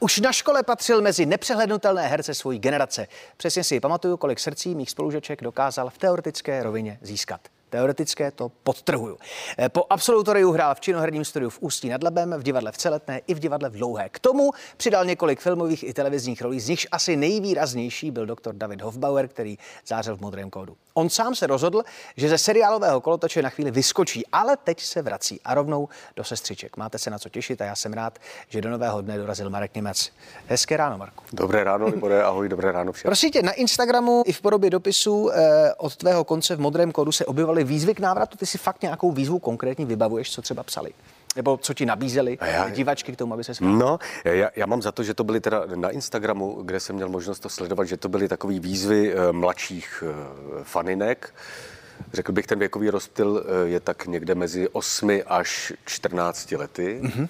Už na škole patřil mezi nepřehlednutelné herce svojí generace. Přesně si pamatuju, kolik srdcí mých spolužeček dokázal v teoretické rovině získat. Teoretické to podtrhuju. Po absolutoriu hrál v činoherním studiu v Ústí nad Labem, v divadle v Celetné i v divadle v Dlouhé. K tomu přidal několik filmových i televizních rolí, z nichž asi nejvýraznější byl doktor David Hofbauer, který zářil v modrém kódu. On sám se rozhodl, že ze seriálového kolotoče na chvíli vyskočí, ale teď se vrací a rovnou do sestřiček. Máte se na co těšit a já jsem rád, že do nového dne dorazil Marek Němec. Hezké ráno, Marku. Dobré ráno, Libore, ahoj, dobré ráno všem. Prosím tě, na Instagramu i v podobě dopisu eh, od tvého konce v modrém kódu se objevovaly výzvy k návratu. Ty si fakt nějakou výzvu konkrétní vybavuješ, co třeba psali? Nebo co ti nabízeli já, divačky k tomu, aby se No, já, já mám za to, že to byly teda na Instagramu, kde jsem měl možnost to sledovat, že to byly takové výzvy e, mladších e, faninek. Řekl bych, ten věkový rozptyl e, je tak někde mezi 8 až 14 lety. Mm-hmm.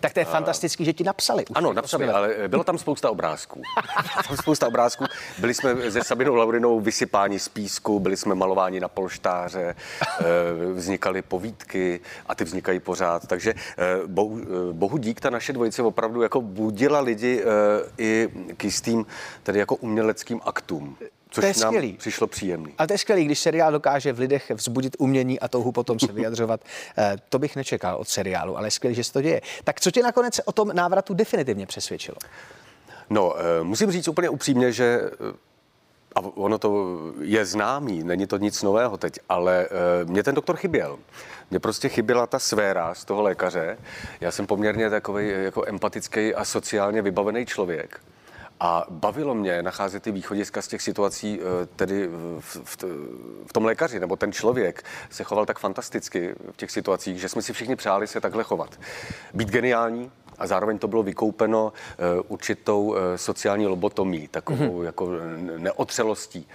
Tak to je fantastický, že ti napsali. Už ano, napsali, ale bylo tam spousta obrázků. tam spousta obrázků. Byli jsme se Sabinou Laurinou vysypáni z písku, byli jsme malováni na polštáře, eh, vznikaly povídky a ty vznikají pořád. Takže eh, bohu, eh, bohu dík, ta naše dvojice opravdu jako budila lidi i k jistým, tedy jako uměleckým aktům. Což to je nám skvělý. přišlo příjemný. Ale to je skvělý, když seriál dokáže v lidech vzbudit umění a touhu potom se vyjadřovat. Eh, to bych nečekal od seriálu, ale je skvělý, že se to děje. Tak co tě nakonec o tom návratu definitivně přesvědčilo? No, eh, musím říct úplně upřímně, že eh, a ono to je známý, není to nic nového teď, ale mě ten doktor chyběl. Mně prostě chyběla ta sféra z toho lékaře. Já jsem poměrně takový jako empatický a sociálně vybavený člověk. A bavilo mě nacházet ty východiska z těch situací, eh, tedy v, v, v tom lékaři, nebo ten člověk se choval tak fantasticky v těch situacích, že jsme si všichni přáli se takhle chovat. Být geniální, a zároveň to bylo vykoupeno uh, určitou uh, sociální lobotomí, takovou mm-hmm. jako neotřelostí.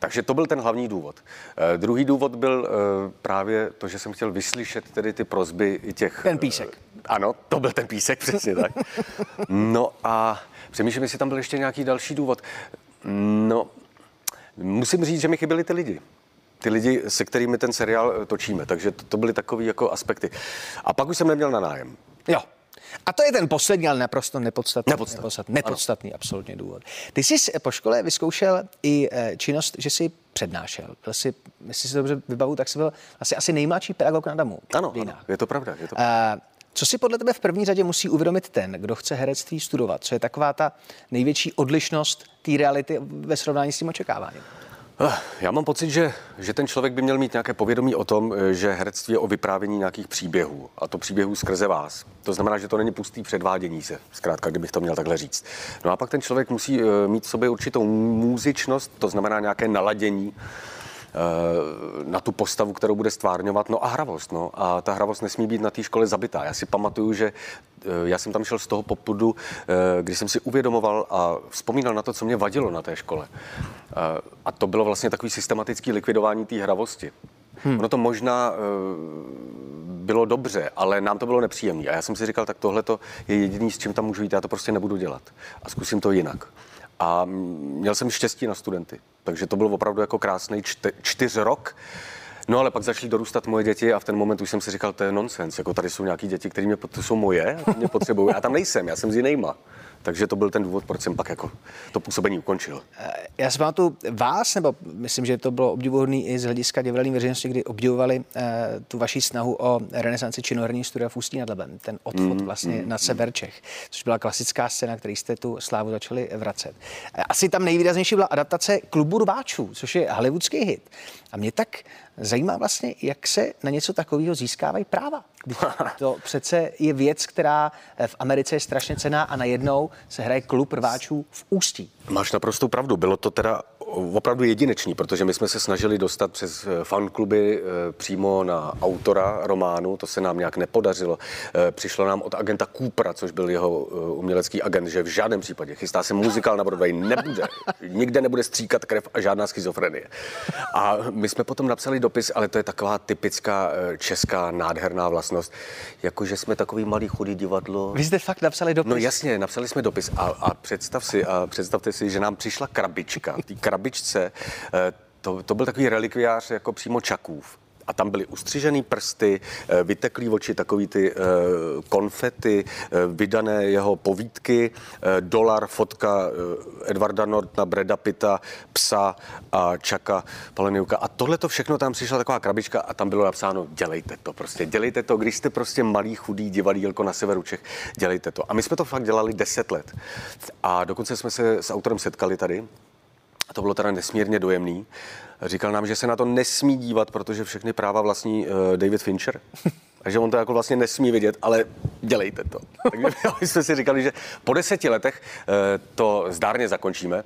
Takže to byl ten hlavní důvod. Uh, druhý důvod byl uh, právě to, že jsem chtěl vyslyšet tedy ty prozby těch... Ten písek. Uh, ano, to byl ten písek, přesně tak. No a Přemýšlím, jestli tam byl ještě nějaký další důvod. No, musím říct, že mi chyběli ty lidi ty lidi, se kterými ten seriál eh, točíme. Takže to, to byly takové jako aspekty. A pak už jsem neměl na nájem. Jo. A to je ten poslední, ale naprosto nepodstatný, nepodstatný, nepodstatný, nepodstatný absolutně důvod. Ty jsi po škole vyzkoušel i eh, činnost, že jsi přednášel. Byl jsi, jestli si dobře vybavu, tak jsi byl asi, asi nejmladší pedagog na Damu. Ano, ano je to pravda. Je to pravda. Uh, co si podle tebe v první řadě musí uvědomit ten, kdo chce herectví studovat? Co je taková ta největší odlišnost té reality ve srovnání s tím očekáváním? Eh, já mám pocit, že, že ten člověk by měl mít nějaké povědomí o tom, eh, že herectví je o vyprávění nějakých příběhů. A to příběhů skrze vás. To znamená, že to není pustý předvádění se, zkrátka, kdybych to měl takhle říct. No a pak ten člověk musí eh, mít v sobě určitou muzičnost, to znamená nějaké naladění na tu postavu, kterou bude stvárňovat. No a hravost. No. A ta hravost nesmí být na té škole zabitá. Já si pamatuju, že eh, já jsem tam šel z toho popudu, eh, když jsem si uvědomoval a vzpomínal na to, co mě vadilo na té škole. A to bylo vlastně takový systematický likvidování té hravosti. Hmm. Ono to možná bylo dobře, ale nám to bylo nepříjemné. A já jsem si říkal, tak tohle je jediný, s čím tam můžu jít, já to prostě nebudu dělat. A zkusím to jinak. A měl jsem štěstí na studenty. Takže to byl opravdu jako krásný čty, čtyř rok. No ale pak začaly dorůstat moje děti a v ten moment už jsem si říkal, to je nonsens. Jako tady jsou nějaký děti, které mě, to jsou moje, mě potřebují. Já tam nejsem, já jsem s jinýma. Takže to byl ten důvod, proč jsem pak jako to působení ukončil. Já si pamatuju vás, nebo myslím, že to bylo obdivuhodné i z hlediska divadelní veřejnosti, kdy obdivovali uh, tu vaši snahu o renesanci činoherní studia v Ústí nad Labem, ten odchod mm, vlastně mm, na sever Čech, což byla klasická scéna, který jste tu slávu začali vracet. Asi tam nejvýraznější byla adaptace klubu rváčů, což je hollywoodský hit. A mě tak zajímá vlastně, jak se na něco takového získávají práva. To přece je věc, která v Americe je strašně cená a najednou se hraje klub rváčů v Ústí. Máš naprostou pravdu. Bylo to teda opravdu jedinečný, protože my jsme se snažili dostat přes eh, fankluby eh, přímo na autora románu, to se nám nějak nepodařilo. Eh, přišlo nám od agenta Coopera, což byl jeho umělecký agent, že v žádném případě chystá se muzikál na Broadway, nebude. Nikde nebude stříkat krev a žádná schizofrenie. A my jsme potom napsali dopis, ale to je taková typická česká nádherná vlastnost, jakože jsme takový malý chudý divadlo. Vy jste fakt napsali dopis? No jasně, napsali jsme dopis a, a představ si, a představte si, že nám přišla krabička. Tý krabičce, eh, to, to byl takový relikviář jako přímo Čakův. A tam byly ustřižený prsty, eh, vyteklý oči, takový ty konfety, vydané jeho povídky, dolar, fotka Edvarda Nortna, Breda Pitta, psa a Čaka Paleniuka. A tohle to všechno tam přišla taková krabička a tam bylo napsáno, dělejte to prostě, dělejte to, když jste prostě malý, chudý divadílko na severu Čech, dělejte to. A my jsme to fakt dělali deset let. A dokonce jsme se s autorem setkali tady a to bylo teda nesmírně dojemný. Říkal nám, že se na to nesmí dívat, protože všechny práva vlastní uh, David Fincher. Takže on to jako vlastně nesmí vidět, ale dělejte to. Takže my jsme si říkali, že po deseti letech eh, to zdárně zakončíme.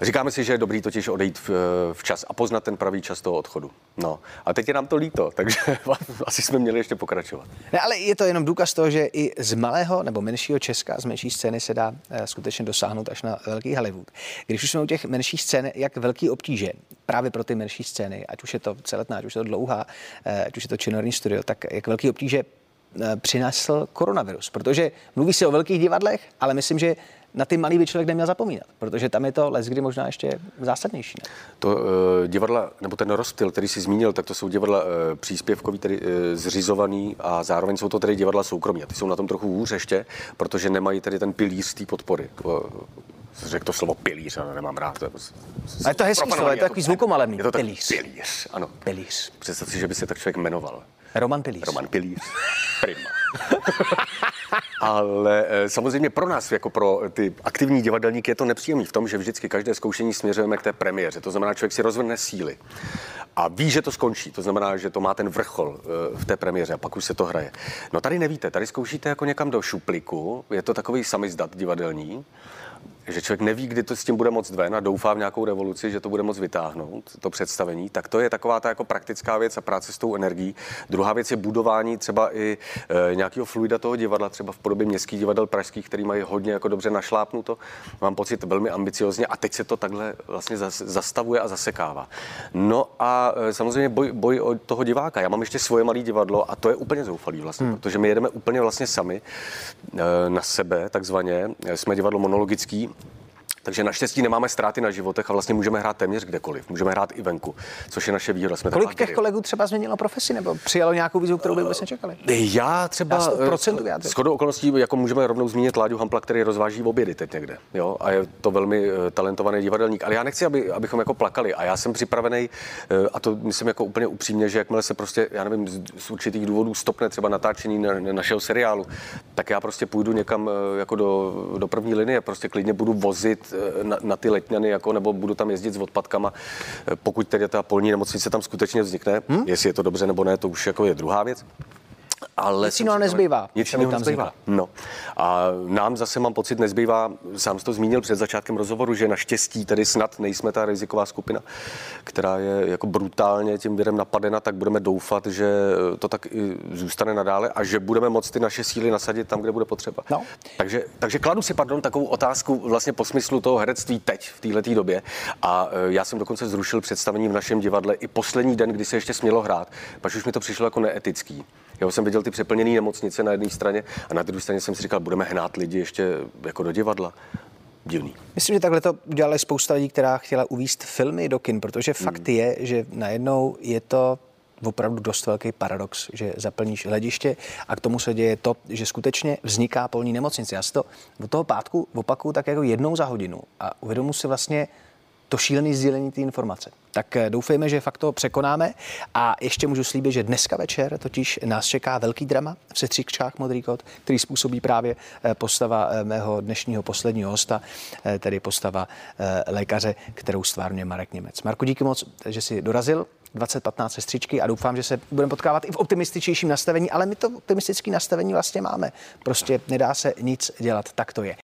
Říkáme si, že je dobrý totiž odejít v, eh, včas a poznat ten pravý čas toho odchodu. No a teď je nám to líto, takže asi jsme měli ještě pokračovat. Ne, ale je to jenom důkaz toho, že i z malého nebo menšího Česka, z menší scény se dá eh, skutečně dosáhnout až na velký Hollywood. Když už jsme u těch menších scén, jak velký obtíže právě pro ty menší scény, ať už je to celetná, ať už je to dlouhá, ať už je to činorní studio, tak jak velký obtíže eh, přinesl koronavirus. Protože mluví se o velkých divadlech, ale myslím, že na ty malý by člověk neměl zapomínat, protože tam je to les, kdy možná ještě zásadnější. Ne? To uh, divadla, nebo ten rozptyl, který jsi zmínil, tak to jsou divadla uh, příspěvkový, tedy uh, zřizovaný a zároveň jsou to tedy divadla soukromí. A ty jsou na tom trochu hůř ještě, protože nemají tedy ten pilíř té podpory. Uh, řekl to slovo pilíř, ale nemám rád. To je, a je to hezký slovo, je to takový zvukomalebný. Je to pilíř. pilíř, ano. Pilíř. Představ si, že by se tak člověk jmenoval. Roman Pilíř. Roman Pilíř. Prima. Ale eh, samozřejmě pro nás, jako pro ty aktivní divadelníky, je to nepříjemný v tom, že vždycky každé zkoušení směřujeme k té premiéře. To znamená, člověk si rozvrne síly a ví, že to skončí. To znamená, že to má ten vrchol eh, v té premiéře a pak už se to hraje. No tady nevíte, tady zkoušíte jako někam do šupliku, je to takový samizdat divadelní že člověk neví, kdy to s tím bude moc ven a doufá v nějakou revoluci, že to bude moc vytáhnout, to představení, tak to je taková ta jako praktická věc a práce s tou energií. Druhá věc je budování třeba i e, nějakého fluida toho divadla, třeba v podobě městských divadel pražských, který mají hodně jako dobře našlápnuto. Mám pocit velmi ambiciozně a teď se to takhle vlastně zastavuje a zasekává. No a e, samozřejmě boj, boj o toho diváka. Já mám ještě svoje malé divadlo a to je úplně zoufalý vlastně, hmm. protože my jedeme úplně vlastně sami e, na sebe, takzvaně. Jsme divadlo monologický, takže naštěstí nemáme ztráty na životech a vlastně můžeme hrát téměř kdekoliv. Můžeme hrát i venku, což je naše výhoda. Jsme Kolik těch kolegů třeba změnilo profesi nebo přijalo nějakou výzvu, kterou by vůbec nečekali? Já třeba s shodou okolností jako můžeme rovnou zmínit Láďu Hampla, který rozváží v obědy teď někde. Jo? A je to velmi uh, talentovaný divadelník. Ale já nechci, aby, abychom jako plakali. A já jsem připravený, a to myslím jako úplně upřímně, že jakmile se prostě, já nevím, z, z určitých důvodů stopne třeba natáčení na, na našeho seriálu, tak já prostě půjdu někam jako do, do první linie, prostě klidně budu vozit Eh, na, na ty letňany, jako, nebo budu tam jezdit s odpadkama, eh, pokud tedy ta polní nemocnice tam skutečně vznikne. Hmm? Jestli je to dobře nebo ne, to už jako je druhá věc. Ale nic jiného nezbývá. Nic jiného nezbývá. No. A nám zase mám pocit nezbývá, sám jsi to zmínil před začátkem rozhovoru, že naštěstí tedy snad nejsme ta riziková skupina, která je jako brutálně tím virem napadena, tak budeme doufat, že to tak i zůstane nadále a že budeme moct ty naše síly nasadit tam, kde bude potřeba. No. Takže, takže kladu si, pardon, takovou otázku vlastně po smyslu toho herectví teď, v této době. A e, já jsem dokonce zrušil představení v našem divadle i poslední den, kdy se ještě smělo hrát, pak už mi to přišlo jako neetický. Já jsem viděl ty přeplněné nemocnice na jedné straně a na druhé straně jsem si říkal, budeme hnát lidi ještě jako do divadla. Divný. Myslím, že takhle to udělali spousta lidí, která chtěla uvíst filmy do kin, protože fakt hmm. je, že najednou je to opravdu dost velký paradox, že zaplníš hlediště a k tomu se děje to, že skutečně vzniká polní nemocnice. Já si to od toho pátku opakuju tak jako jednou za hodinu a uvědomu si vlastně, to šílené sdílení té informace. Tak eh, doufejme, že fakt to překonáme a ještě můžu slíbit, že dneska večer totiž nás čeká velký drama v Sestříkčách Modrý kot, který způsobí právě eh, postava eh, mého dnešního posledního hosta, tedy postava lékaře, kterou stvárně Marek Němec. Marku, díky moc, že jsi dorazil. 2015 sestřičky a doufám, že se budeme potkávat i v optimističtějším nastavení, ale my to optimistické nastavení vlastně máme. Prostě nedá se nic dělat, tak to je.